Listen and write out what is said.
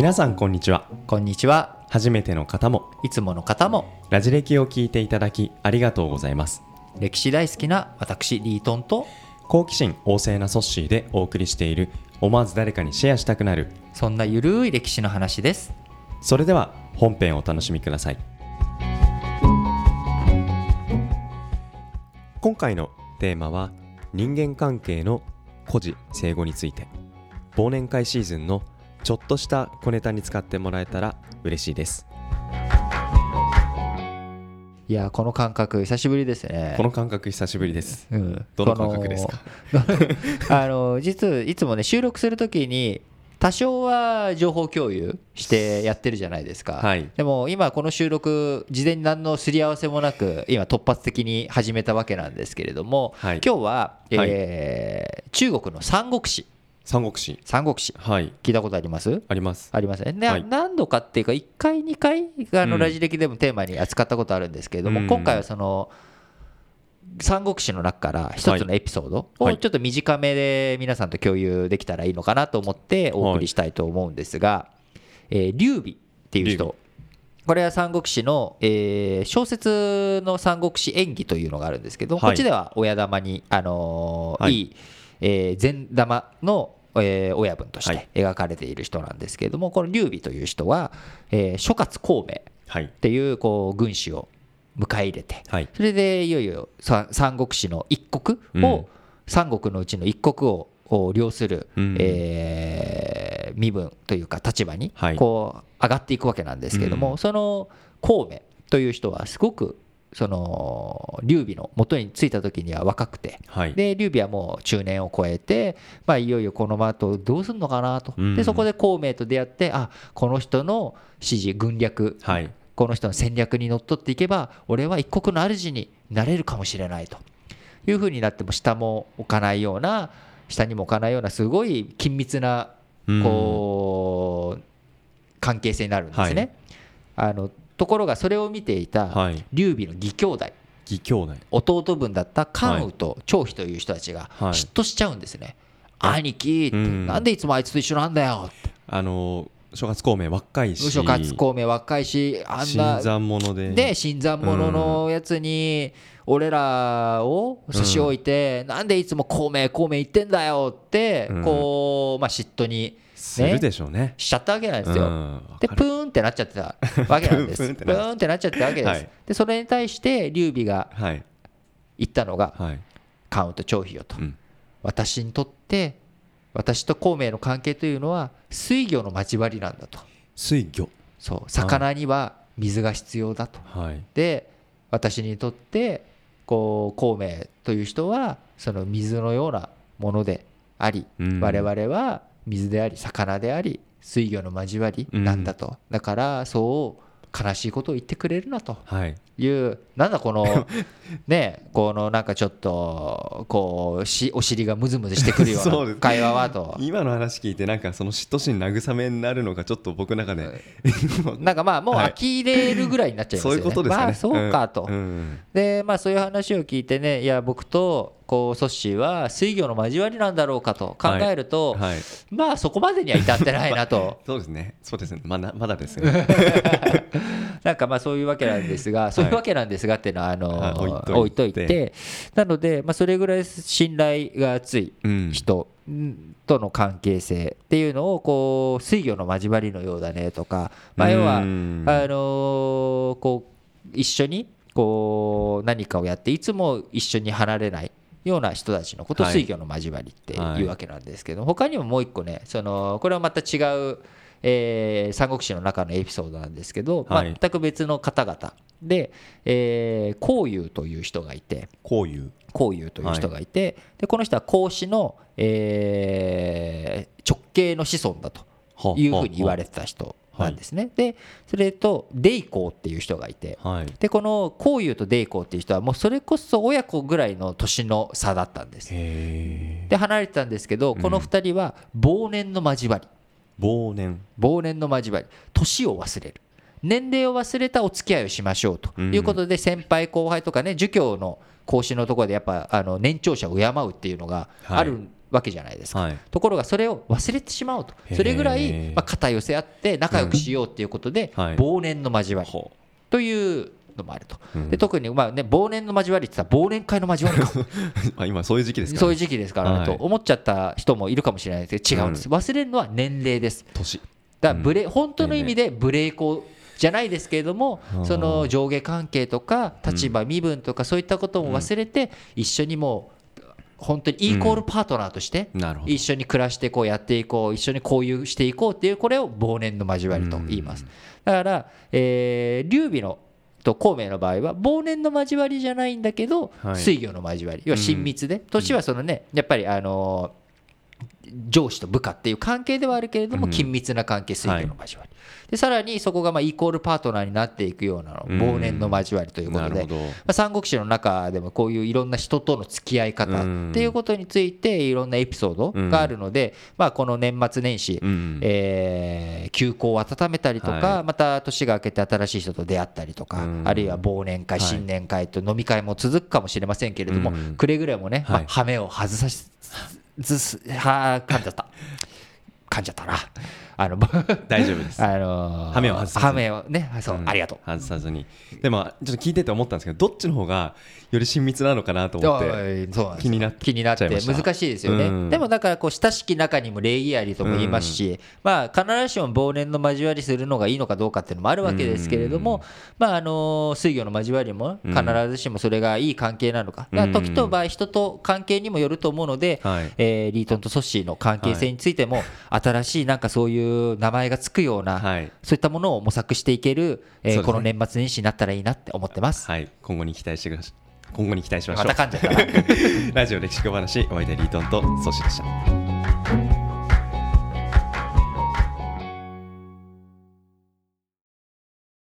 皆さんこんにちはこんにちは。初めての方もいつもの方もラジ歴を聞いていただきありがとうございます歴史大好きな私リートンと好奇心旺盛なソッシーでお送りしている思わず誰かにシェアしたくなるそんなゆるい歴史の話です。それでは本編をお楽しみください今回のテーマは人間関係の孤児生後について忘年会シーズンのちょっとした小ネタに使ってもらえたら嬉しいです。いやこの感覚久しぶりですね。この感覚久しぶりです。うん。どの感覚ですか？あの実いつもね収録するときに多少は情報共有してやってるじゃないですか、はい。でも今この収録事前に何のすり合わせもなく今突発的に始めたわけなんですけれども、はい。今日は、えー中国の三国志三国志。三国志。はい。聞いたことあります？あります。あります。ね、ではい。何度かっていうか1回2回あのうんラジ歴でもテーマに扱ったことあるんですけれども、うん。今回はその三国志の中から一つのエピソードはい。をちょっと短めで皆さんと共有できたらいいのかなと思ってお送りしたいと思うんですが、えー劉備っていう劉人これは三国志の、えー小説の三国志演義というのがあるんですけど、はい。こっちでは親玉に、あのーはい。いい、えー善玉の、えー親分としはい。て描かれている人なんですけれども、この劉備という人は、えー諸葛孔明はい。っていうこう軍師を迎え入れて、はい。それでいよいよさ三国志の一国うん。を、三国のうちの一国をこう領する、うん。えー身分というか立場にはい。こう上がっていくわけなんですけれども、うん。その孔明という人はすごくその劉備の元に着いた時には若くて。はい。で劉備はもう中年を超えて、まあ、いよいよこの後どうするのかなと、うん。でそこで孔明と出会ってあこの人の指示軍略。はい。この人の戦略にのっとっていけば俺は一国の主になれるかもしれないと。いうふうになっても下も置かないような下にも置かないようなすごい緊密なうん。こう関係性になるんですね。あのところがそれを見ていたはい。劉備の義兄弟。義兄弟。弟分だった関羽と張飛という人たちがはい。嫉妬しちゃうんですね。兄貴って。うん。なんでいつもあいつと一緒なんだよ。ってあの諸葛孔明若いし。無所勝孔明若いしあん新な参者で。で新参者のやつに俺らを差し置いて、なんでいつも孔明孔明言ってんだよって、うん。こう、まあ、嫉妬にするでしょうね。しちゃったわけなんですよ。でプーンってなっちゃってたわけなんです。プ プーンってなっちゃったわけです。はい。でそれに対して劉備がはい。言ったのがはい。関羽と張飛よと、うん。私にとって私と孔明の関係というのは水魚の交わりなんだと。水魚。そう。魚には水が必要だと。はい。で私にとってこう孔明という人はその水のようなものであり、うん。我々は水であり魚であり水魚の交わりなんだと、だからそう悲しいことを言ってくれるなと。はい。いうなんだこの ねこのなんかちょっとこうしお尻がムズムズしてくるよ そうな会話はと。今の話聞いてなんかその嫉妬心慰めになるのがちょっと僕の中でなんかまあもうはい。呆れるぐらいになっちゃいますよね。そういうことですかね。まあそうかと。うん。うん。でまあそういう話を聞いてねいや僕とこうソッシーは水魚の交わりなんだろうかと考えると、はい。まあそこまでには至ってないなと。そうですね。そうですね。まだまだですね。なんかまあそういうわけなんですが、そういうわけなんですがっていうのはあのあ置いといて。置いといて。なのでまあそれぐらい信頼が厚いうん。人との関係性っていうのをこう水魚の交わりのようだねとか、まあ、要はあうん。のーこう一緒にこう何かをやっていつも一緒に離れないような人たちのことをはい。水魚の交わりってはいいうわけなんですけど、他にももう一個ねそのこれはまた違う、えー三国志の中のエピソードなんですけど、はい。全く別の方々で、えー、孔融という人がいてこういう孔融という人がいて、でこの人は孔子の、えー直系の子孫だというふうに言われてた人なんですね。でそれとデ孔っていう人がいてはい。でこの孔融とデ孔っていう人はもうそれこそ親子ぐらいの年の差だったんです。で離れてたんですけどこの2人は忘年の交わり。忘年。忘年の交わり。年を忘れる。年齢を忘れたお付き合いをしましょうと。いうことで先輩後輩とかね儒教の孔子のところでやっぱあの年長者を敬うっていうのがあるわけじゃないですか、はい。ところがそれを忘れてしまうと。それぐらい、まあ、肩寄せ合って仲良くしようっていうことで、はい。忘年の交わり。ほというのもあると、うん。で特にまあ、ね、忘年の交わりって言ったら忘年会の交わりか。う あ今そういう時期ですか、ね、そういう時期ですからね、はい。と思っちゃった人もいるかもしれないです。けど違うん。です、忘れるのは年齢です。年。だからブレ、本当の意味でブレーコじゃないですけれどもその上下関係とか立場身分とかそういったことも忘れて一緒にもう本当にイーコールパートナーとして一緒に暮らしてこうやっていこう一緒に交友していこうっていうこれを忘年の交わりと言います。だから、えー劉備のと孔明の場合は忘年の交わりじゃないんだけどはい。水魚の交わり。要は親密で。年はそのねやっぱりあのー上司と部下っていう関係ではあるけれどもうん。緊密な関係水魚の交わり、でさらにそこがまあイコールパートナーになっていくような忘年の交わりということで、なるほど。まあ、三国志の中でもこういういろんな人との付き合い方っていうことについていろんなエピソードがあるので、まあ、この年末年始、うん。えー休校を温めたりとか、はい。また年が明けて新しい人と出会ったりとか、うん。あるいは忘年会、はい。新年会と飲み会も続くかもしれませんけれども、うん。くれぐれもね、まあを外さしずすは噛んじゃった。噛んじゃったな。あの 大丈夫です。あのーを外さずに。羽目をねそう、うん。ありがとう。外さずに。でもちょっと聞いてて思ったんですけどどっちの方がより親密なのかなと思って気になっ気になって難しいですよね、うん。でもだからこう親しき中にも礼儀ありとも言いますし、まあ必ずしも忘年の交わりするのがいいのかどうかっていうのもあるわけですけれども、まああの水魚の交わりも必ずしもそれがいい関係なのか、だから時と場合人と関係にもよると思うので、はい。えーリートンとソッシーの関係性についても、新しいなんかそういう名前がつくような、はい。そういったものを模索していける、えーね。この年末年始になったらいいなって思ってます。はい。今後に期待してください。今後に期待しましょう。また ラジオ歴史小話お相手はリートンとソシでした